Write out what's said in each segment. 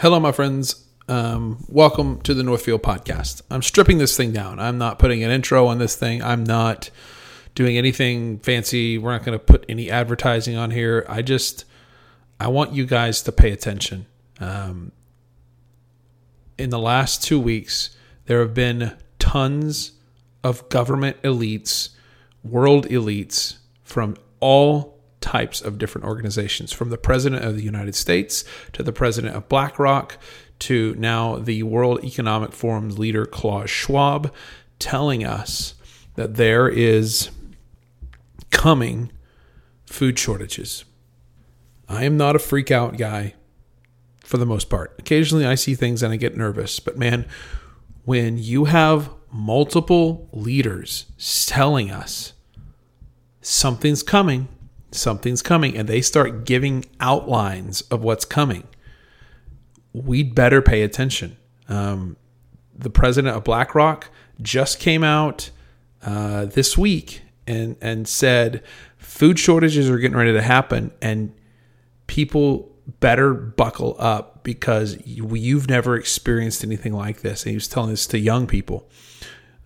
Hello, my friends. Um, welcome to the Northfield podcast. I'm stripping this thing down. I'm not putting an intro on this thing. I'm not doing anything fancy. We're not going to put any advertising on here. I just, I want you guys to pay attention. Um, in the last two weeks, there have been tons of government elites, world elites from all types of different organizations, from the President of the United States to the President of BlackRock to now the World Economic Forum's leader, Klaus Schwab, telling us that there is coming food shortages. I am not a freak out guy for the most part. Occasionally I see things and I get nervous, but man, when you have multiple leaders telling us something's coming, something's coming, and they start giving outlines of what's coming, we'd better pay attention. Um, the president of BlackRock just came out uh, this week and and said food shortages are getting ready to happen, and people better buckle up because you, you've never experienced anything like this. And he was telling this to young people.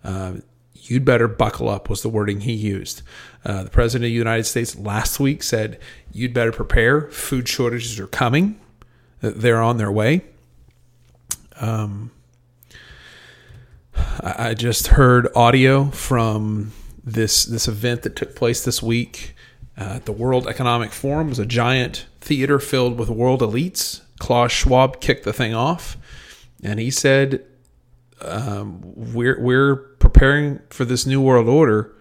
Uh, you'd better buckle up was the wording he used. Uh, the president of the United States last week said you'd better prepare. Food shortages are coming. They're on their way. Um, I, I just heard audio from this this event that took place this week uh, the World Economic Forum was a giant theater filled with world elites. Klaus Schwab kicked the thing off, and he said, um, "We're we're preparing for this new world order,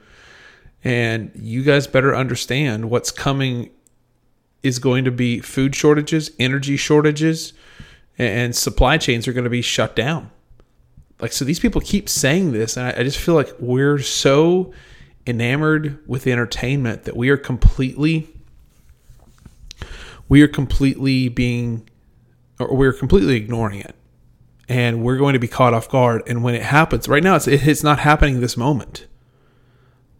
and you guys better understand what's coming is going to be food shortages, energy shortages, and supply chains are going to be shut down." Like so, these people keep saying this, and I, I just feel like we're so enamored with entertainment that we are completely we are completely being or we're completely ignoring it and we're going to be caught off guard. And when it happens right now it's it's not happening this moment.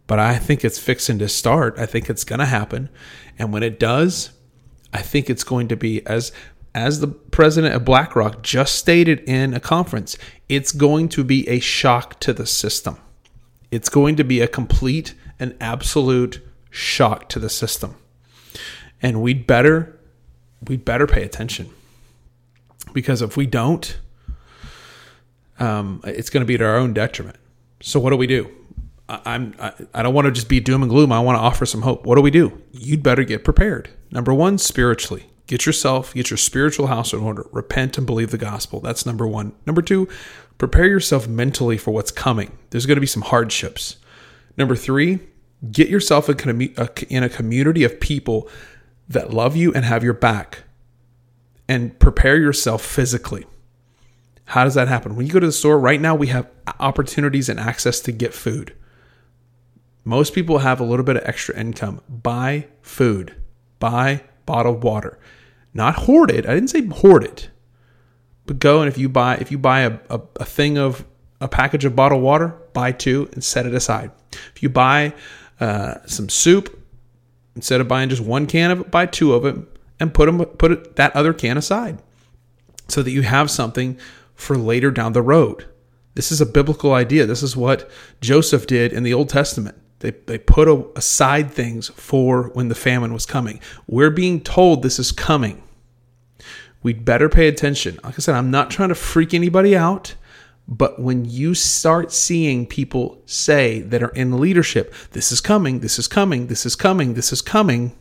But i think it's fixing to start. I think it's going to happen. And when it does i think it's going to be as as the president of blackrock just stated in a conference it's going to be a shock to the system. It's going to be a complete and absolute shock to the system. And we'd better we'd better pay attention. Because if we don't, um, it's going to be to our own detriment. So what do we do? I, I'm I, I don't want to just be doom and gloom. I want to offer some hope. What do we do? You'd better get prepared. Number one, spiritually. Get yourself, get your spiritual house in order. Repent and believe the gospel. That's number one. Number two, prepare yourself mentally for what's coming. There's going to be some hardships. Number three, get yourself in a community of people that love you and have your back and prepare yourself physically. How does that happen? When you go to the store, right now we have opportunities and access to get food. Most people have a little bit of extra income. Buy food, buy bottled water. Not hoard it. I didn't say hoard it. But go and if you buy if you buy a, a, a thing of a package of bottled water, buy two and set it aside. If you buy uh, some soup, instead of buying just one can of it, buy two of it and put them put it, that other can aside, so that you have something for later down the road. This is a biblical idea. This is what Joseph did in the Old Testament. They, they put aside things for when the famine was coming. We're being told this is coming we'd better pay attention. Like I said, I'm not trying to freak anybody out, but when you start seeing people say that are in leadership, this is coming, this is coming, this is coming, this is coming,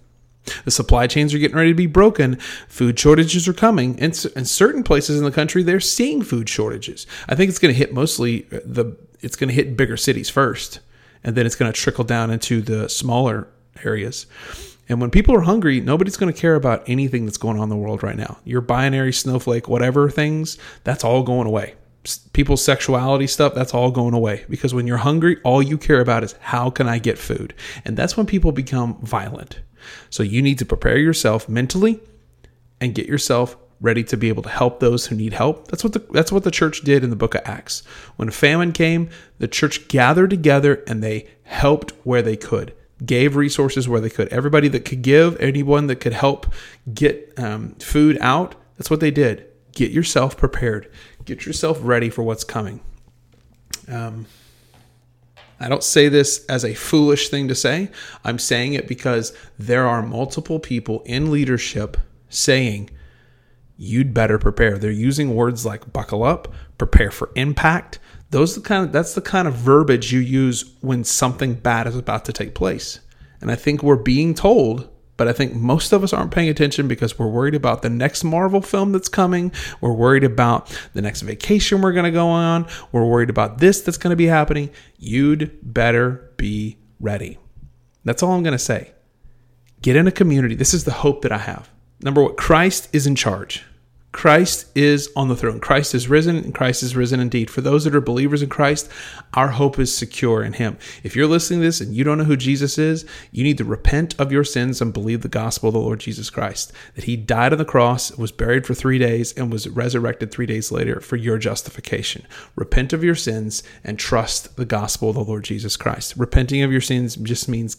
the supply chains are getting ready to be broken. Food shortages are coming. And in certain places in the country, they're seeing food shortages. I think it's going to hit mostly uh, the, it's going to hit bigger cities first, and then it's going to trickle down into the smaller areas. And when people are hungry, nobody's going to care about anything that's going on in the world right now. Your binary, snowflake, whatever things, that's all going away. People's sexuality stuff, that's all going away. Because when you're hungry, all you care about is how can I get food? And that's when people become violent. So you need to prepare yourself mentally and get yourself ready to be able to help those who need help. That's what the that's what the church did in the book of Acts. When a famine came, the church gathered together and they helped where they could gave resources where they could. Everybody that could give, anyone that could help get um, food out, that's what they did. Get yourself prepared, get yourself ready for what's coming. Um, I don't say this as a foolish thing to say. I'm saying it because there are multiple people in leadership saying, you'd better prepare. They're using words like buckle up, prepare for impact. Those the kind of that's the kind of verbiage you use when something bad is about to take place. And I think we're being told but I think most of us aren't paying attention because we're worried about the next Marvel film that's coming. We're worried about the next vacation we're going to go on. We're worried about this that's going to be happening. You'd better be ready. That's all I'm going to say. Get in a community. This is the hope that I have. Number one, Christ is in charge. Christ is on the throne. Christ is risen, and Christ is risen indeed. For those that are believers in Christ, our hope is secure in Him. If you're listening to this and you don't know who Jesus is, you need to repent of your sins and believe the gospel of the Lord Jesus Christ. That He died on the cross, was buried for three days, and was resurrected three days later for your justification. Repent of your sins and trust the gospel of the Lord Jesus Christ. Repenting of your sins just means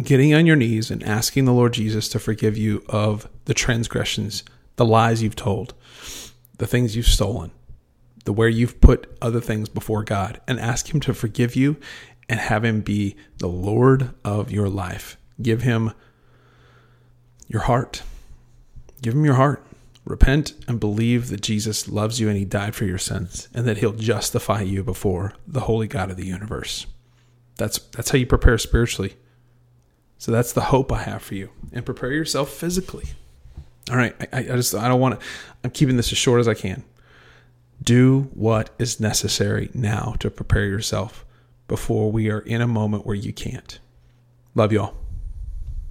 getting on your knees and asking the Lord Jesus to forgive you of the transgressions the lies you've told, the things you've stolen, the where you've put other things before God, and ask Him to forgive you and have Him be the Lord of your life. Give Him your heart. Give Him your heart. Repent and believe that Jesus loves you and He died for your sins and that He'll justify you before the holy God of the universe. That's, that's how you prepare spiritually. So that's the hope I have for you. And prepare yourself physically. All right, I, I just I don't want to. I'm keeping this as short as I can. Do what is necessary now to prepare yourself before we are in a moment where you can't. Love y'all.